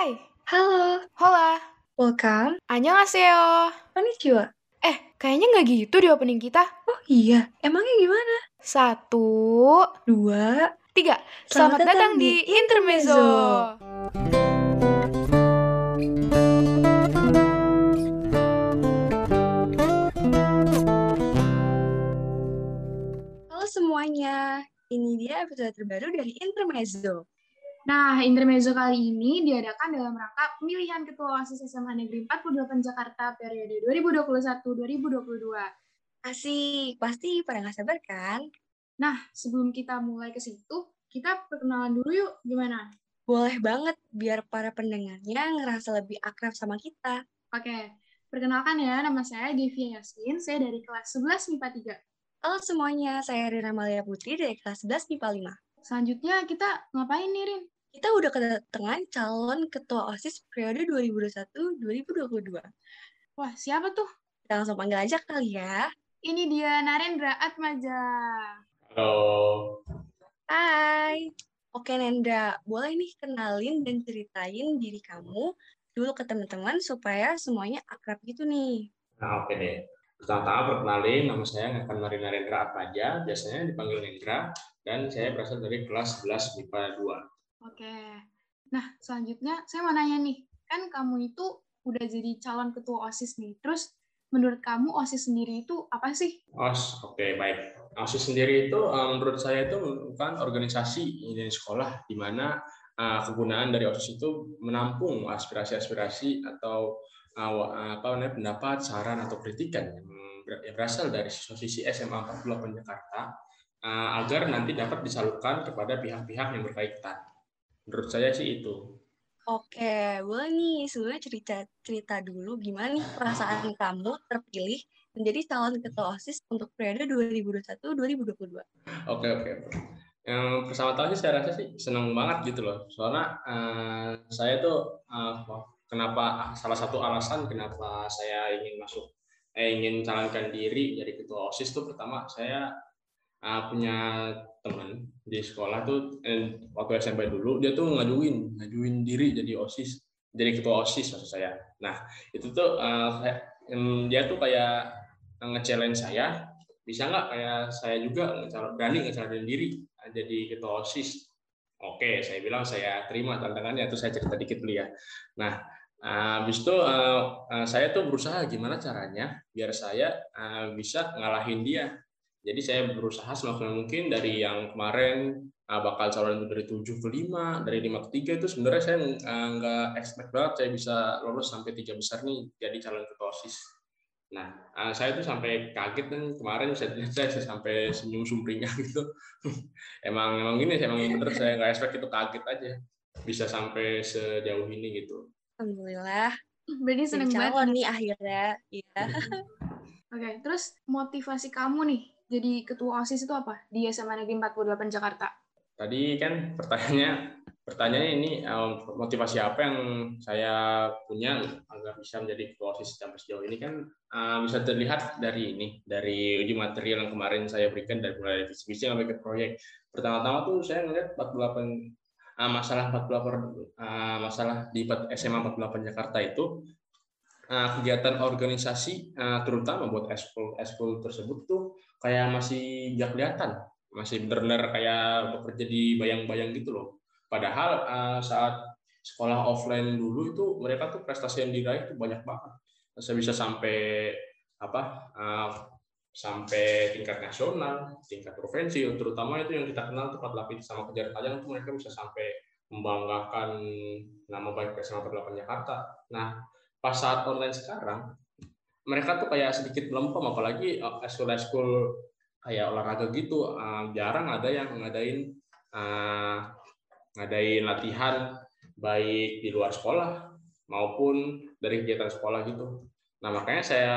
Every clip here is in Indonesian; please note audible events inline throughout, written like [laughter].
Hai. Halo. Hola. Welcome. Annyeonghaseyo. Konnichiwa. Eh, kayaknya nggak gitu di opening kita. Oh iya, emangnya gimana? Satu, Dua. tiga. Selamat, datang di Intermezzo. Halo semuanya, ini dia episode terbaru dari Intermezzo. Nah, intermezzo kali ini diadakan dalam rangka pemilihan Ketua OSIS SMA Negeri 48 Jakarta periode 2021-2022. Asik, pasti pada nggak sabar kan? Nah, sebelum kita mulai ke situ, kita perkenalan dulu yuk, gimana? Boleh banget biar para pendengarnya ngerasa lebih akrab sama kita. Oke, perkenalkan ya, nama saya Devia Yasmin, saya dari kelas 11 MIPA 3. Halo semuanya, saya Rina Malia Putri dari kelas 11 MIPA 5. Selanjutnya kita ngapain nih, Rin? Kita udah kedatangan calon ketua OSIS periode 2021-2022. Wah, siapa tuh? Kita langsung panggil aja kali ya. Ini dia Narendra Atmaja. Halo. Hai. Oke Nendra, boleh nih kenalin dan ceritain diri kamu dulu ke teman-teman supaya semuanya akrab gitu nih. Nah, oke deh. Pertama-tama perkenalin, nama saya akan Marina Rendra Atmaja, biasanya dipanggil Nendra, dan saya berasal dari kelas 11 MIPA 2. Oke. Nah, selanjutnya saya mau nanya nih, kan kamu itu udah jadi calon ketua OSIS nih. Terus menurut kamu OSIS sendiri itu apa sih? OS, oke baik. OSIS sendiri itu eh, menurut saya itu merupakan organisasi di sekolah di mana eh, kegunaan dari OSIS itu menampung aspirasi-aspirasi atau eh, apa namanya pendapat, saran atau kritikan yang ber- yang berasal dari siswa-siswi SMA 48 Jakarta agar nanti dapat disalurkan kepada pihak-pihak yang berkaitan. Menurut saya sih itu. Oke, boleh nih sebelumnya cerita cerita dulu gimana nih perasaan [laughs] kamu terpilih menjadi calon ketua OSIS untuk periode 2021-2022. Oke oke. Yang pertama-tama sih saya rasa sih senang banget gitu loh. Soalnya eh, saya tuh eh, kenapa salah satu alasan kenapa saya ingin masuk eh, ingin calonkan diri jadi ketua OSIS tuh pertama saya eh, punya teman di sekolah tuh eh, waktu SMP dulu dia tuh ngajuin ngajuin diri jadi OSIS jadi ketua OSIS maksud saya. Nah, itu tuh em, dia tuh kayak nge-challenge saya bisa nggak kayak saya juga ngecal- berani ngecalonin diri eh, jadi ketua OSIS. Oke, saya bilang saya terima tantangannya, itu saya cerita dikit dulu ya. Nah, eh, habis itu eh, eh, saya tuh berusaha gimana caranya biar saya eh, bisa ngalahin dia. Jadi saya berusaha semaksimal mungkin dari yang kemarin eh, bakal calon itu dari 7 ke 5, dari 5 ke 3 itu sebenarnya saya eh, nggak expect banget saya bisa lolos sampai tiga besar nih jadi calon ketua OSIS. Nah, eh, saya tuh sampai kaget dan kemarin saya, saya, saya sampai senyum sumringah [laughs] gitu. emang emang gini, emang bener saya nggak expect itu kaget aja bisa sampai sejauh ini gitu. Alhamdulillah, Berarti jadi seneng banget. calon nih akhirnya. Iya. Oke, terus motivasi kamu nih jadi ketua OSIS itu apa di SMA Negeri 48 Jakarta? Tadi kan pertanyaannya pertanyaannya ini motivasi apa yang saya punya agar bisa menjadi ketua OSIS sampai sejauh ini kan eh, bisa terlihat dari ini dari uji material yang kemarin saya berikan dari mulai visi misi sampai ke proyek. Pertama-tama tuh saya ngeliat 48 eh, masalah 48 eh, masalah di SMA 48 Jakarta itu kegiatan organisasi eh, terutama buat eskul eskul tersebut tuh kayak masih nggak kelihatan masih benar-benar kayak bekerja di bayang-bayang gitu loh. Padahal eh, saat sekolah offline dulu itu mereka tuh prestasi yang diraih tuh banyak banget. Saya bisa sampai apa eh, sampai tingkat nasional, tingkat provinsi, terutama itu yang kita kenal tempat lapis sama kejar tajam itu mereka bisa sampai membanggakan nama baik SMA 48 Jakarta. Nah, pas saat online sekarang, mereka tuh kayak sedikit melempem, apalagi eh, eskul-eskul kayak olahraga gitu, eh, jarang ada yang ngadain eh, ngadain latihan baik di luar sekolah maupun dari kegiatan sekolah gitu. Nah makanya saya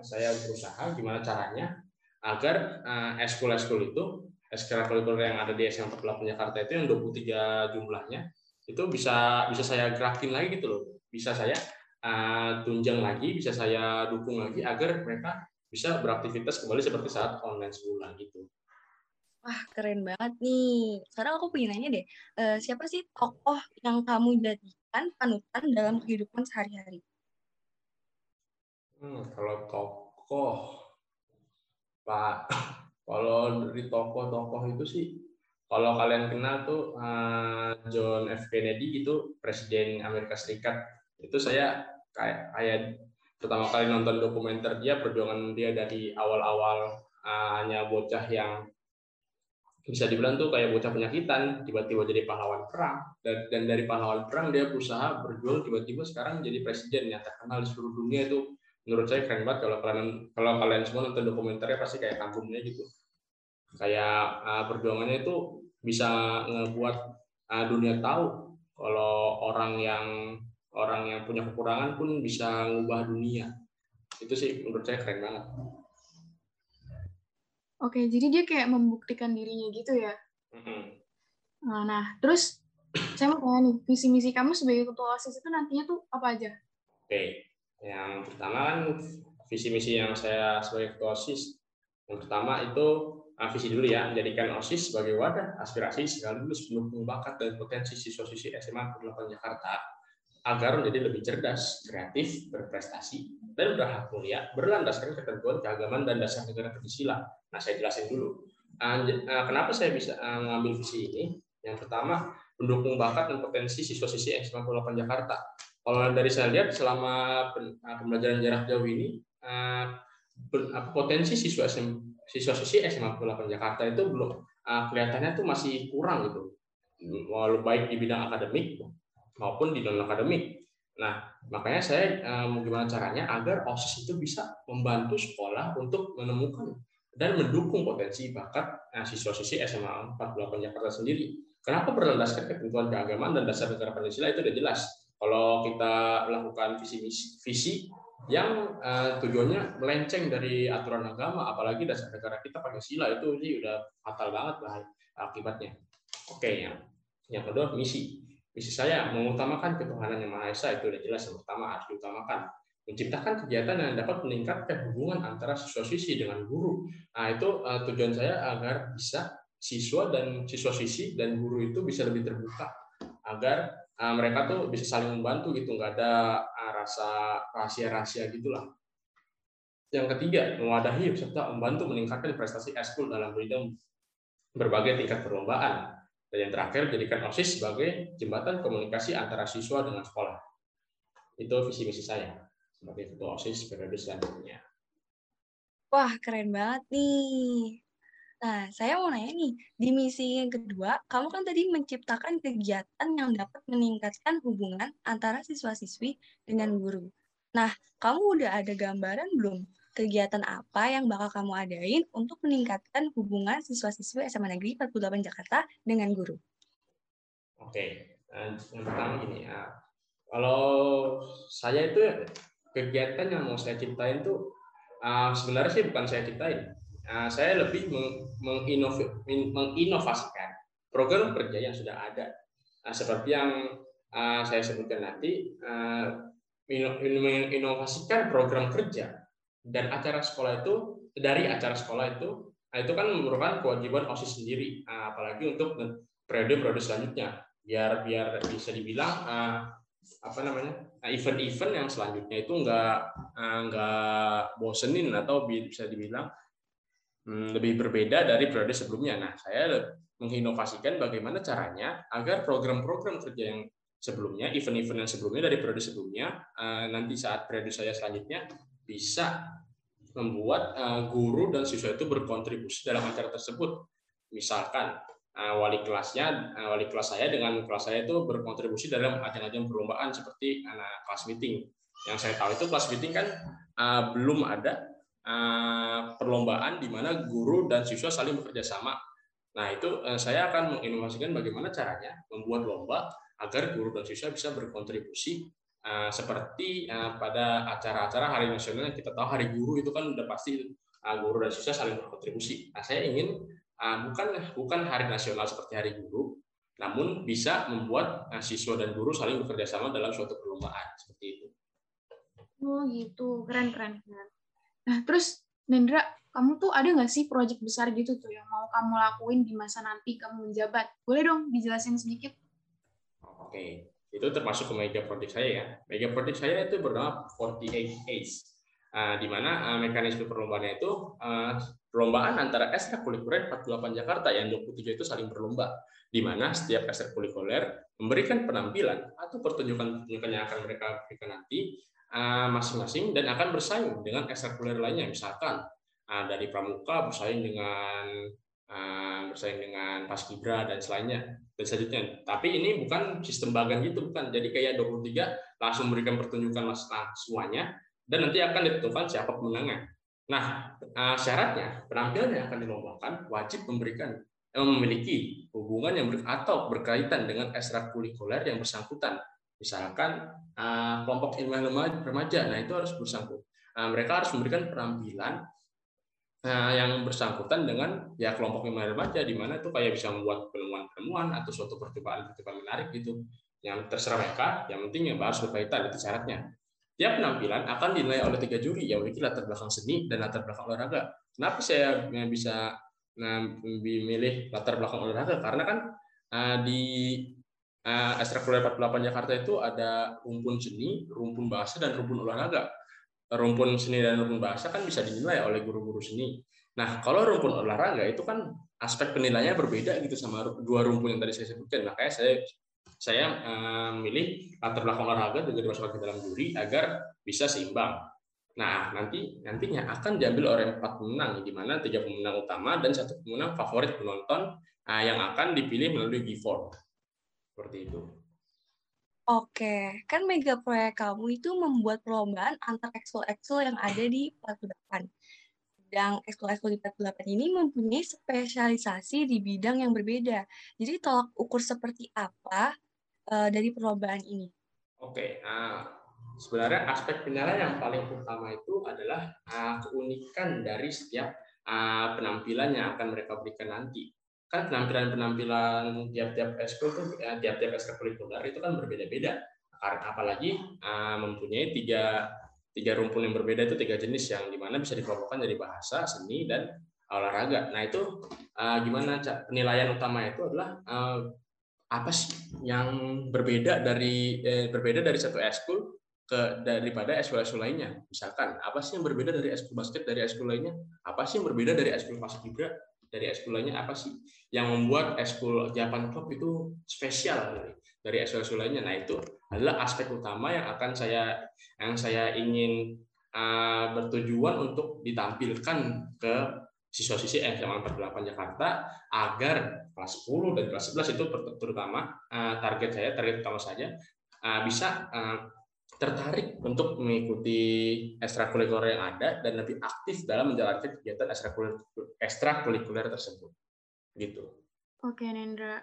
saya berusaha gimana caranya agar eh, eskul-eskul itu ekstrakurikuler yang ada di SMA 48 Jakarta itu yang 23 jumlahnya itu bisa bisa saya gerakin lagi gitu loh. Bisa saya eh, tunjang lagi, bisa saya dukung lagi agar mereka bisa beraktivitas kembali seperti saat online semula gitu. Wah, keren banget nih. Sekarang aku pengen nanya deh, eh, siapa sih tokoh yang kamu jadikan panutan dalam kehidupan sehari-hari? Hmm, kalau tokoh, Pak, [coughs] kalau dari tokoh-tokoh itu sih, kalau kalian kenal tuh uh, John F Kennedy itu presiden Amerika Serikat, itu saya kayak kayak pertama kali nonton dokumenter dia perjuangan dia dari awal-awal uh, hanya bocah yang bisa dibilang tuh kayak bocah penyakitan tiba-tiba jadi pahlawan perang. Dan, dan dari pahlawan perang dia berusaha berjuang tiba-tiba sekarang jadi presiden yang terkenal di seluruh dunia itu. Menurut saya keren banget kalau kalian kalau kalian semua nonton dokumenternya pasti kayak kagumnya gitu. Kayak uh, perjuangannya itu bisa ngebuat uh, dunia tahu kalau orang yang orang yang punya kekurangan pun bisa ngubah dunia itu sih menurut saya keren banget Oke, jadi dia kayak membuktikan dirinya gitu ya. mm Nah, nah, terus saya mau tanya nih, visi misi kamu sebagai ketua OSIS itu nantinya tuh apa aja? Oke, yang pertama kan visi misi yang saya sebagai ketua OSIS. Yang pertama itu uh, visi dulu ya, menjadikan OSIS sebagai wadah aspirasi sekaligus pendukung bakat dan potensi siswa-siswi SMA 48 Jakarta agar menjadi lebih cerdas, kreatif, berprestasi, dan berhak mulia berlandaskan ketentuan keagamaan dan dasar negara Pancasila. Nah, saya jelasin dulu. Kenapa saya bisa mengambil visi ini? Yang pertama, mendukung bakat dan potensi siswa-siswi SMA 48 Jakarta. Kalau dari saya lihat selama pembelajaran jarak jauh ini, potensi siswa siswa-siswi SMA 48 Jakarta itu belum kelihatannya tuh masih kurang gitu. Walau baik di bidang akademik maupun di non akademik. Nah, makanya saya mau gimana caranya agar OSIS itu bisa membantu sekolah untuk menemukan dan mendukung potensi bakat siswa-siswi SMA 48 Jakarta sendiri. Kenapa berlandaskan ketentuan keagamaan dan dasar negara Pancasila itu sudah jelas. Kalau kita melakukan visi visi yang uh, tujuannya melenceng dari aturan agama, apalagi dasar negara kita Pancasila itu sih udah fatal banget lah akibatnya. Oke ya. Yang kedua misi Misi saya mengutamakan ketuhanan yang Maha Esa itu sudah jelas yang pertama harus diutamakan. Menciptakan kegiatan yang dapat meningkatkan hubungan antara siswa-siswi dengan guru. Nah, itu uh, tujuan saya agar bisa siswa dan siswa-siswi dan guru itu bisa lebih terbuka agar uh, mereka tuh bisa saling membantu gitu, nggak ada uh, rasa rahasia-rahasia gitulah. Yang ketiga, mewadahi serta membantu meningkatkan prestasi eskul dalam bidang berbagai tingkat perlombaan dan yang terakhir, jadikan OSIS sebagai jembatan komunikasi antara siswa dengan sekolah. Itu visi misi saya sebagai ketua OSIS periode selanjutnya. Wah, keren banget nih. Nah, saya mau nanya nih, di misi yang kedua, kamu kan tadi menciptakan kegiatan yang dapat meningkatkan hubungan antara siswa-siswi dengan guru. Nah, kamu udah ada gambaran belum kegiatan apa yang bakal kamu adain untuk meningkatkan hubungan siswa-siswi SMA Negeri 48 Jakarta dengan guru? Oke, yang pertama gini ya. Kalau saya itu kegiatan yang mau saya ciptain itu uh, sebenarnya sih bukan saya ciptain. Uh, saya lebih menginovasikan program kerja yang sudah ada. Uh, seperti yang uh, saya sebutkan nanti, uh, menginovasikan program kerja dan acara sekolah itu dari acara sekolah itu nah itu kan merupakan kewajiban osis sendiri nah, apalagi untuk periode-periode selanjutnya biar biar bisa dibilang uh, apa namanya nah, event-event yang selanjutnya itu enggak enggak bosenin atau bisa dibilang hmm, lebih berbeda dari periode sebelumnya. Nah, saya menginovasikan bagaimana caranya agar program-program kerja yang sebelumnya, event-event yang sebelumnya dari periode sebelumnya, nanti saat periode saya selanjutnya bisa membuat uh, guru dan siswa itu berkontribusi dalam acara tersebut. Misalkan uh, wali kelasnya, uh, wali kelas saya dengan kelas saya itu berkontribusi dalam ajang-ajang perlombaan seperti anak kelas meeting. Yang saya tahu itu kelas meeting kan uh, belum ada uh, perlombaan di mana guru dan siswa saling bekerja sama. Nah itu uh, saya akan menginovasikan bagaimana caranya membuat lomba agar guru dan siswa bisa berkontribusi Uh, seperti uh, pada acara-acara Hari Nasional yang kita tahu Hari Guru itu kan udah pasti uh, guru dan siswa saling berkontribusi. Nah, saya ingin uh, bukan bukan Hari Nasional seperti Hari Guru, namun bisa membuat uh, siswa dan guru saling bekerja sama dalam suatu perlombaan seperti itu. Oh gitu, keren keren keren. Nah terus Nendra, kamu tuh ada nggak sih proyek besar gitu tuh yang mau kamu lakuin di masa nanti kamu menjabat? Boleh dong dijelasin sedikit? Oke, Itu termasuk ke mega project saya ya. Mega project saya itu bernama 48 Ace. Uh, di mana uh, mekanisme perlombaannya itu uh, perlombaan antara ekstrakurikuler 48 Jakarta yang 27 itu saling berlomba di mana setiap ekstrakurikuler memberikan penampilan atau pertunjukan-pertunjukan yang akan mereka berikan nanti masing-masing uh, dan akan bersaing dengan ekstrakurikuler lainnya misalkan uh, dari pramuka bersaing dengan bersaing dengan paskibra dan selainnya dan selanjutnya. Tapi ini bukan sistem bagan gitu, bukan. Jadi kayak 23 langsung memberikan pertunjukan nah, semuanya dan nanti akan ditentukan siapa pemenangnya. Nah, uh, syaratnya penampilan yang akan dilombakan wajib memberikan eh, memiliki hubungan yang ber, atau berkaitan dengan ekstrakurikuler yang bersangkutan. Misalkan uh, kelompok ilmiah remaja, nah itu harus bersangkut. Mereka harus memberikan penampilan Nah, yang bersangkutan dengan ya kelompok ilmiah remaja di mana itu kayak bisa membuat penemuan-penemuan atau suatu percobaan-percobaan menarik gitu. Yang terserah mereka, yang penting yang harus berkaitan itu syaratnya. Tiap penampilan akan dinilai oleh tiga juri yang memiliki latar belakang seni dan latar belakang olahraga. Kenapa saya bisa nah, memilih latar belakang olahraga? Karena kan uh, di uh, ekstrakurikuler 48 Jakarta itu ada rumpun seni, rumpun bahasa, dan rumpun olahraga rumpun seni dan rumpun bahasa kan bisa dinilai oleh guru-guru seni. Nah, kalau rumpun olahraga itu kan aspek penilaiannya berbeda gitu sama dua rumpun yang tadi saya sebutkan. Makanya saya saya memilih latar belakang olahraga juga dimasukkan ke dalam juri agar bisa seimbang. Nah, nanti nantinya akan diambil oleh empat pemenang, di mana tiga pemenang utama dan satu pemenang favorit penonton yang akan dipilih melalui Giveaward. Seperti itu. Oke, kan mega proyek kamu itu membuat perlombaan antar ekskul-ekskul yang ada di 48. Sedang ekskul-ekskul di 48 ini mempunyai spesialisasi di bidang yang berbeda. Jadi tolak ukur seperti apa uh, dari perlombaan ini? Oke, uh, sebenarnya aspek penilaian yang paling utama itu adalah uh, keunikan dari setiap uh, penampilan yang akan mereka berikan nanti kan penampilan-penampilan tiap-tiap ekskul tuh ya, tiap-tiap ekstrakurikuler itu kan berbeda-beda. Karena apalagi uh, mempunyai tiga tiga rumpun yang berbeda itu tiga jenis yang di mana bisa dikelompokkan dari bahasa seni dan olahraga. Nah itu uh, gimana penilaian utama itu adalah uh, apa sih yang berbeda dari eh, berbeda dari satu ekskul ke daripada ekskul-ekskul lainnya? Misalkan apa sih yang berbeda dari ekskul basket dari ekskul lainnya? Apa sih yang berbeda dari ekskul paskibra dari ekskul lainnya apa sih yang membuat ekskul Japan Club itu spesial dari dari ekskul lainnya. Nah itu adalah aspek utama yang akan saya yang saya ingin uh, bertujuan untuk ditampilkan ke siswa-siswi SMA 48 Jakarta agar kelas 10 dan kelas 11 itu terutama uh, target saya target utama saja uh, bisa uh, tertarik untuk mengikuti ekstrakurikuler yang ada dan lebih aktif dalam menjalankan kegiatan ekstrakurikuler tersebut. Gitu. Oke, Nendra.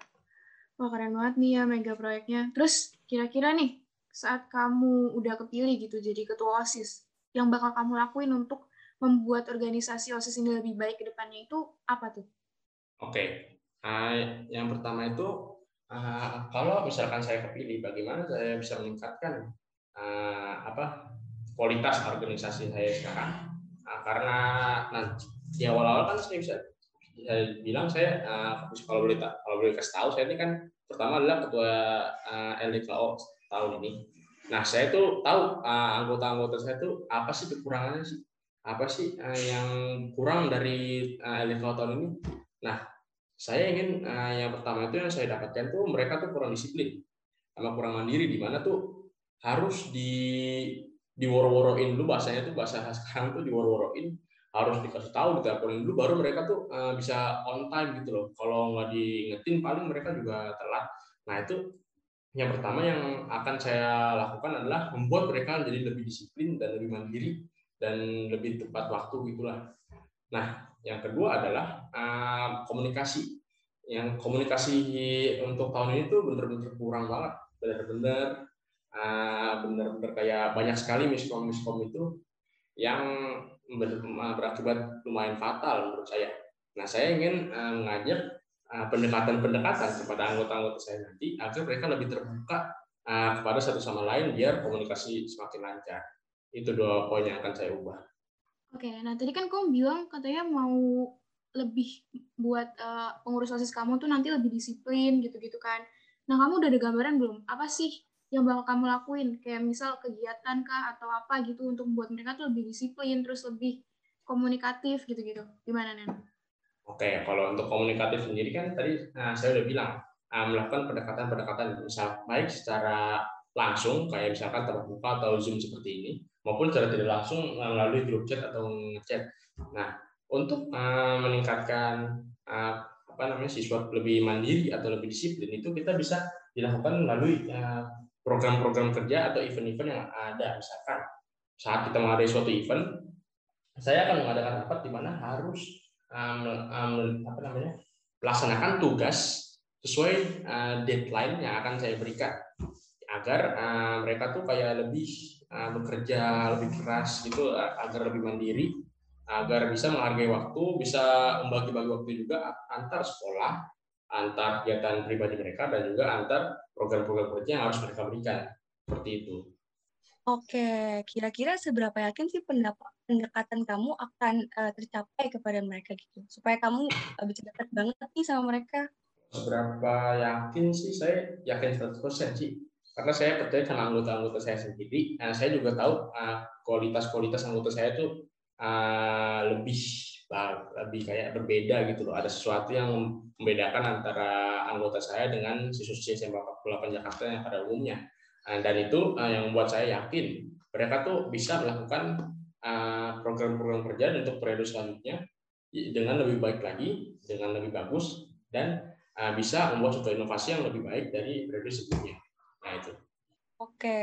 Wah, keren banget nih ya mega proyeknya. Terus kira-kira nih, saat kamu udah kepilih gitu jadi ketua OSIS, yang bakal kamu lakuin untuk membuat organisasi OSIS ini lebih baik ke depannya itu apa tuh? Oke. Uh, yang pertama itu uh, kalau misalkan saya kepilih, bagaimana saya bisa meningkatkan uh, apa kualitas organisasi saya sekarang uh, karena nanti di awal-awal kan saya bisa saya bilang saya uh, kalau boleh kalau boleh kasih tahu saya ini kan pertama adalah ketua uh, LDKO tahun ini. Nah saya tuh tahu uh, anggota-anggota saya tuh apa sih kekurangannya sih apa sih uh, yang kurang dari uh, LDKO tahun ini. Nah saya ingin uh, yang pertama itu yang saya dapatkan tuh mereka tuh kurang disiplin sama kurang mandiri di mana tuh harus di diworo-woroin. Dulu bahasanya tuh bahasa sekarang tuh diworo-woroin harus dikasih tahu diteleponin dulu baru mereka tuh uh, bisa on time gitu loh. Kalau nggak diingetin paling mereka juga telat. Nah itu yang pertama yang akan saya lakukan adalah membuat mereka jadi lebih disiplin dan lebih mandiri dan lebih tepat waktu gitulah. Nah yang kedua adalah uh, komunikasi. Yang komunikasi untuk tahun ini tuh bener-bener kurang banget. Bener-bener benar-benar kayak banyak sekali miskom miskom itu yang berakibat lumayan fatal menurut saya. Nah, saya ingin uh, mengajak uh, pendekatan-pendekatan kepada anggota-anggota saya nanti agar mereka lebih terbuka uh, kepada satu sama lain biar komunikasi semakin lancar. Itu dua poin yang akan saya ubah. Oke, nah tadi kan kamu bilang katanya mau lebih buat uh, pengurus osis kamu tuh nanti lebih disiplin gitu-gitu kan. Nah kamu udah ada gambaran belum? Apa sih yang bakal kamu lakuin? Kayak misal kegiatan kah atau apa gitu untuk membuat mereka tuh lebih disiplin, terus lebih komunikatif gitu-gitu. Gimana, Nen? Oke, kalau untuk komunikatif sendiri kan tadi nah, saya udah bilang uh, melakukan pendekatan-pendekatan misal baik secara langsung kayak misalkan muka atau zoom seperti ini maupun secara tidak langsung melalui grup chat atau chat. Nah, untuk uh, meningkatkan uh, apa namanya siswa lebih mandiri atau lebih disiplin itu kita bisa dilakukan melalui program-program kerja atau event-event yang ada. Misalkan saat kita mengadakan suatu event saya akan mengadakan rapat di mana harus um, um, apa namanya melaksanakan tugas sesuai uh, deadline yang akan saya berikan. Agar uh, mereka tuh kayak lebih uh, bekerja lebih keras gitu uh, agar lebih mandiri agar bisa menghargai waktu bisa membagi-bagi waktu juga antar sekolah antar kegiatan pribadi mereka dan juga antar program-program kerja yang harus mereka berikan seperti itu. Oke, kira-kira seberapa yakin sih pendapat pendekatan kamu akan uh, tercapai kepada mereka gitu, supaya kamu uh, bisa dekat banget nih sama mereka? Seberapa yakin sih? Saya yakin 100% sih. Karena saya percaya sama anggota-anggota saya sendiri. Nah, saya juga tahu kualitas-kualitas uh, anggota saya itu uh, lebih lebih kayak berbeda gitu loh. Ada sesuatu yang membedakan antara anggota saya dengan siswa-siswa SMA 48 Jakarta yang pada umumnya Nah, dan itu uh, yang membuat saya yakin mereka tuh bisa melakukan eh, program-program kerja untuk periode selanjutnya dengan lebih baik lagi, dengan lebih bagus, dan uh, bisa membuat suatu inovasi yang lebih baik dari periode sebelumnya. Nah itu. Oke,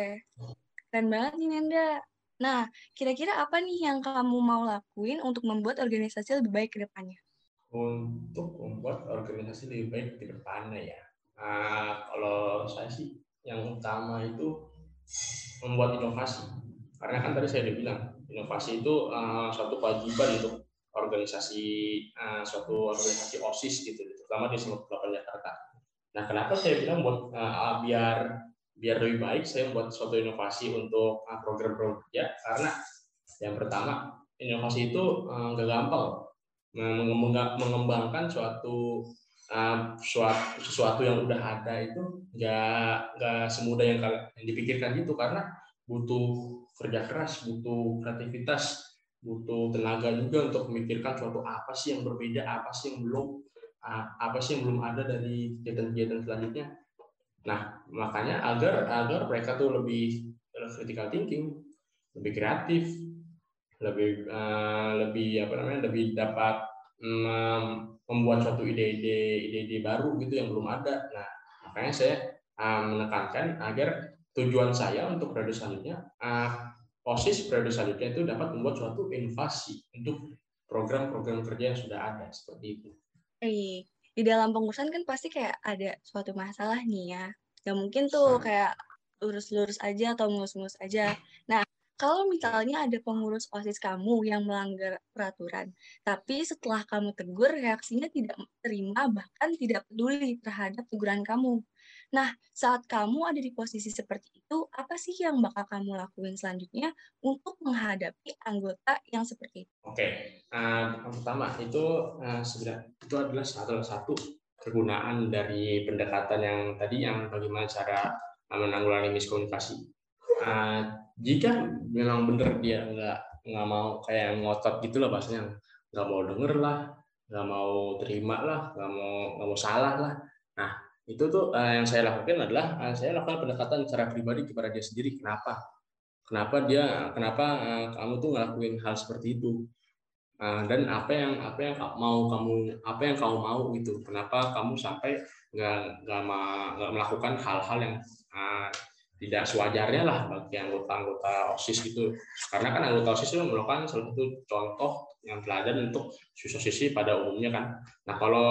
keren banget nih Nenda. Nah, kira-kira apa nih yang kamu mau lakuin untuk membuat organisasi lebih baik ke depannya? Untuk membuat organisasi lebih baik ke depannya ya. Nah, kalau saya sih yang utama itu membuat inovasi. Karena kan tadi saya udah bilang, inovasi itu uh, suatu kewajiban untuk organisasi uh, suatu organisasi OSIS gitu, terutama di Sumatera Selatan Jakarta. Nah, kenapa saya bilang buat uh, biar biar lebih baik saya membuat suatu inovasi untuk program-program kerja karena yang pertama inovasi itu nggak gampang mengembangkan suatu uh, suatu, sesuatu yang udah ada itu nggak nggak semudah yang yang dipikirkan itu karena butuh kerja keras, butuh kreativitas, butuh tenaga juga untuk memikirkan suatu apa sih yang berbeda, apa sih yang belum, apa sih yang belum ada dari kegiatan-kegiatan selanjutnya. Nah, makanya agar agar mereka tuh lebih critical thinking, lebih kreatif, lebih uh, lebih apa namanya, lebih dapat um, membuat suatu ide-ide ide-ide baru gitu yang belum ada. Nah, makanya saya uh, menekankan agar tujuan saya untuk periode selanjutnya, uh, OSIS periode selanjutnya itu dapat membuat suatu inovasi untuk program-program kerja yang sudah ada seperti itu. Eh, di dalam pengurusan kan pasti kayak ada suatu masalah nih ya. Gak mungkin tuh kayak lurus-lurus aja atau mulus-mulus aja. Nah, kalau misalnya ada pengurus OSIS kamu yang melanggar peraturan, tapi setelah kamu tegur, reaksinya tidak terima, bahkan tidak peduli terhadap teguran kamu. Nah, saat kamu ada di posisi seperti itu, apa sih yang bakal kamu lakuin selanjutnya untuk menghadapi anggota yang seperti itu? Oke, uh, yang pertama itu uh, sebenarnya itu adalah satu satu kegunaan dari pendekatan yang tadi yang bagaimana cara menanggulangi miskomunikasi. Uh, jika memang benar dia nggak nggak mau kayak ngotot gitu lah bahasanya. Nggak mau denger lah nggak mau terima lah nggak mau nggak mau salah lah. Nah itu tuh uh, yang saya lakukan adalah uh, saya lakukan pendekatan secara pribadi kepada dia sendiri. Kenapa? Kenapa dia kenapa uh, kamu tuh ngelakuin hal seperti itu? Uh, dan apa yang apa yang mau kamu apa yang kamu mau gitu. Kenapa kamu sampai nggak nggak melakukan hal-hal yang uh, tidak sewajarnya lah bagi anggota-anggota OSIS gitu. Karena kan anggota OSIS itu merupakan salah satu contoh yang teladan untuk siswa-siswi pada umumnya kan. Nah kalau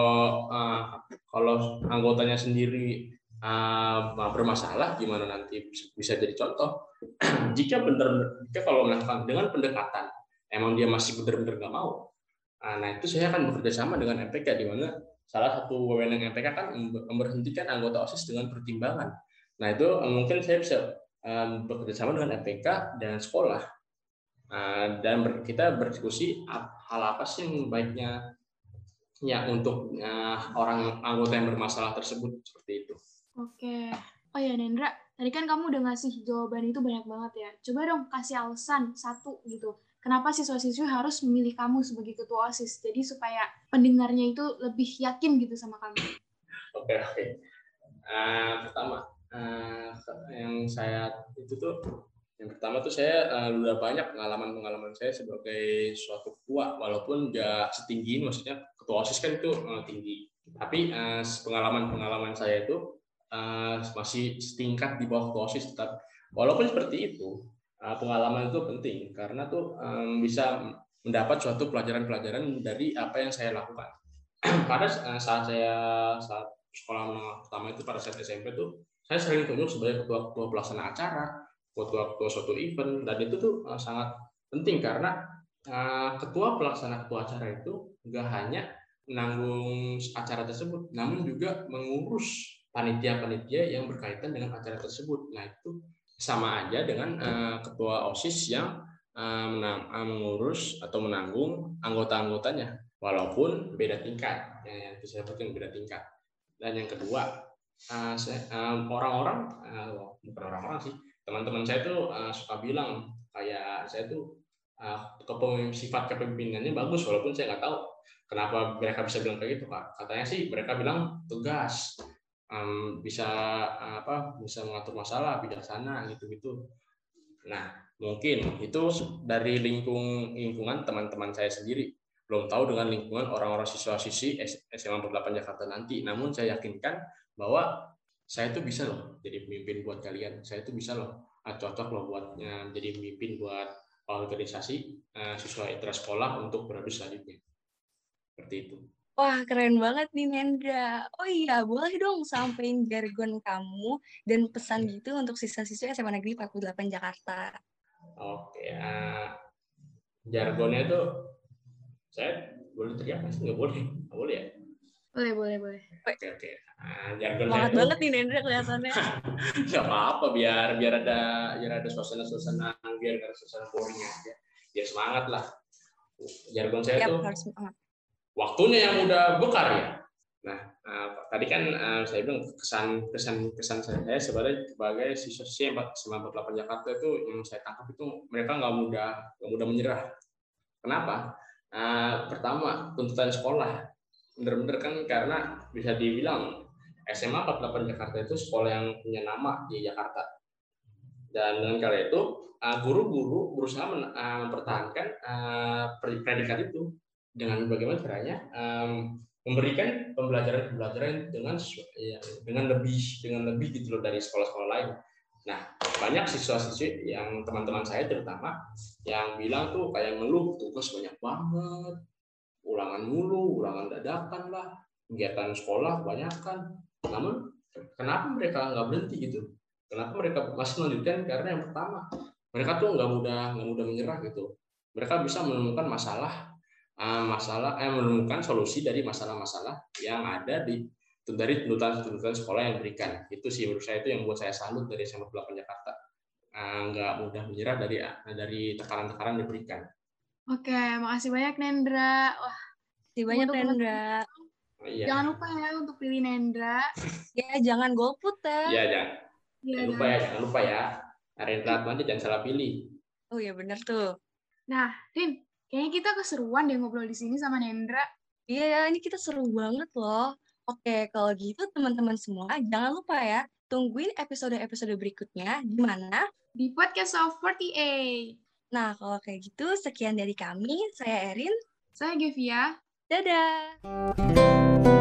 uh, kalau anggotanya sendiri uh, bermasalah, gimana nanti bisa jadi contoh? [clears throat] jika benar, jika kalau melakukan dengan pendekatan, emang dia masih benar-benar nggak mau, uh, nah itu saya akan bekerja sama dengan MPK di mana salah satu wewenang MPK kan memberhentikan anggota OSIS dengan pertimbangan Nah itu eh, mungkin saya bisa um, bekerja sama dengan FPK dan sekolah uh, dan ber, kita berdiskusi hal apa sih yang baiknya ya untuk uh, orang anggota yang bermasalah tersebut seperti itu. Oke. Oh ya Nendra, tadi kan kamu udah ngasih jawaban itu banyak banget ya. Coba dong kasih alasan satu gitu. Kenapa siswa-siswi harus memilih kamu sebagai ketua OSIS? Jadi supaya pendengarnya itu lebih yakin gitu sama kamu. Oke, oke. Uh, pertama, uh, yang saya itu tuh yang pertama tuh saya uh, udah banyak pengalaman-pengalaman saya sebagai suatu ketua, walaupun nggak setinggi maksudnya ketua osis kan itu uh, tinggi. Tapi uh, pengalaman-pengalaman saya itu uh, masih setingkat di bawah ketua osis tetap. Walaupun seperti itu, uh, pengalaman itu penting karena tuh um, bisa mendapat suatu pelajaran-pelajaran dari apa yang saya lakukan. [clears throat] Pada saat saya saat sekolah pertama itu pada saat SMP tuh saya sering tunjuk sebagai ketua-ketua pelaksana acara ketua-ketua suatu event dan itu tuh uh, sangat penting karena uh, ketua pelaksana ketua acara itu nggak hanya menanggung acara tersebut namun juga mengurus panitia-panitia yang berkaitan dengan acara tersebut. Nah itu sama aja dengan uh, ketua osis yang menang, mengurus atau menanggung anggota-anggotanya walaupun beda tingkat. Yang yang beda tingkat. Dan yang kedua orang-orang uh, uh, bukan orang-orang sih teman-teman saya tuh uh, suka bilang kayak saya tuh uh, kepemimpinan sifat kepemimpinannya bagus walaupun saya nggak tahu kenapa mereka bisa bilang kayak gitu kak. Katanya sih mereka bilang tegas um, bisa apa bisa mengatur masalah bijaksana gitu-gitu. Nah mungkin itu dari lingkung lingkungan teman-teman saya sendiri. Belum tahu dengan lingkungan orang-orang siswa-siswi SMA 48 Jakarta nanti. Namun saya yakinkan bahwa saya tuh bisa loh jadi pemimpin buat kalian saya tuh bisa loh ah, cocok loh buat uh, jadi pemimpin buat organisasi uh, siswa sekolah untuk beradu selanjutnya seperti itu Wah, keren banget nih Nendra. Oh iya, boleh dong sampein jargon kamu dan pesan iya. gitu untuk siswa-siswa SMA Negeri 48 Jakarta. Oke, uh, jargonnya itu saya boleh teriak? Nggak boleh? Nggak boleh ya? Boleh, boleh, boleh. Oke, oke. Nah, jargon Semangat banget nih Nendra kelihatannya. [laughs] Gak apa-apa, biar biar ada biar ada suasana-suasana, biar ada suasana boring aja. Biar semangat lah. Jargon saya Yap, tuh harus waktunya yang udah bekar ya. Nah, uh, tadi kan uh, saya bilang kesan kesan kesan saya sebagai sebagai siswa yang 98 Jakarta itu yang saya tangkap itu mereka nggak mudah nggak mudah menyerah. Kenapa? Uh, pertama tuntutan sekolah bener-bener kan karena bisa dibilang SMA 48 Jakarta itu sekolah yang punya nama di Jakarta dan dengan kala itu uh, guru-guru berusaha uh, mempertahankan uh, predikat itu dengan bagaimana caranya memberikan pembelajaran-pembelajaran dengan ya, dengan lebih dengan lebih gitu loh dari sekolah-sekolah lain. Nah, banyak siswa-siswi yang teman-teman saya terutama yang bilang tuh kayak ngeluh tugas banyak banget, ulangan mulu, ulangan dadakan lah, kegiatan sekolah banyak kan. Namun kenapa mereka nggak berhenti gitu? Kenapa mereka masih melanjutkan? Karena yang pertama mereka tuh nggak mudah nggak mudah menyerah gitu. Mereka bisa menemukan masalah eh, masalah eh menemukan solusi dari masalah-masalah yang ada di dari tuntutan-tuntutan sekolah yang diberikan. Itu sih menurut saya itu yang buat saya salut dari SMA 8 Jakarta. Eh, nggak mudah menyerah dari dari tekanan-tekanan yang diberikan. Oke, makasih banyak Nendra. Wah, makasih banyak Nendra. Iya. Jangan lupa ya untuk pilih Nendra. [laughs] ya, jangan golput ya. Iya, jangan. Ya, jangan lupa ya, jangan lupa ya. Arendra nanti jangan salah pilih. Oh iya, benar tuh. Nah, Rin, kayaknya kita keseruan deh ngobrol di sini sama Nendra. Iya, ya, ini kita seru banget loh. Oke, kalau gitu teman-teman semua, jangan lupa ya, tungguin episode-episode berikutnya di mana? Di Podcast of 48. Nah, kalau kayak gitu, sekian dari kami. Saya Erin. Saya Gevia. Dadah!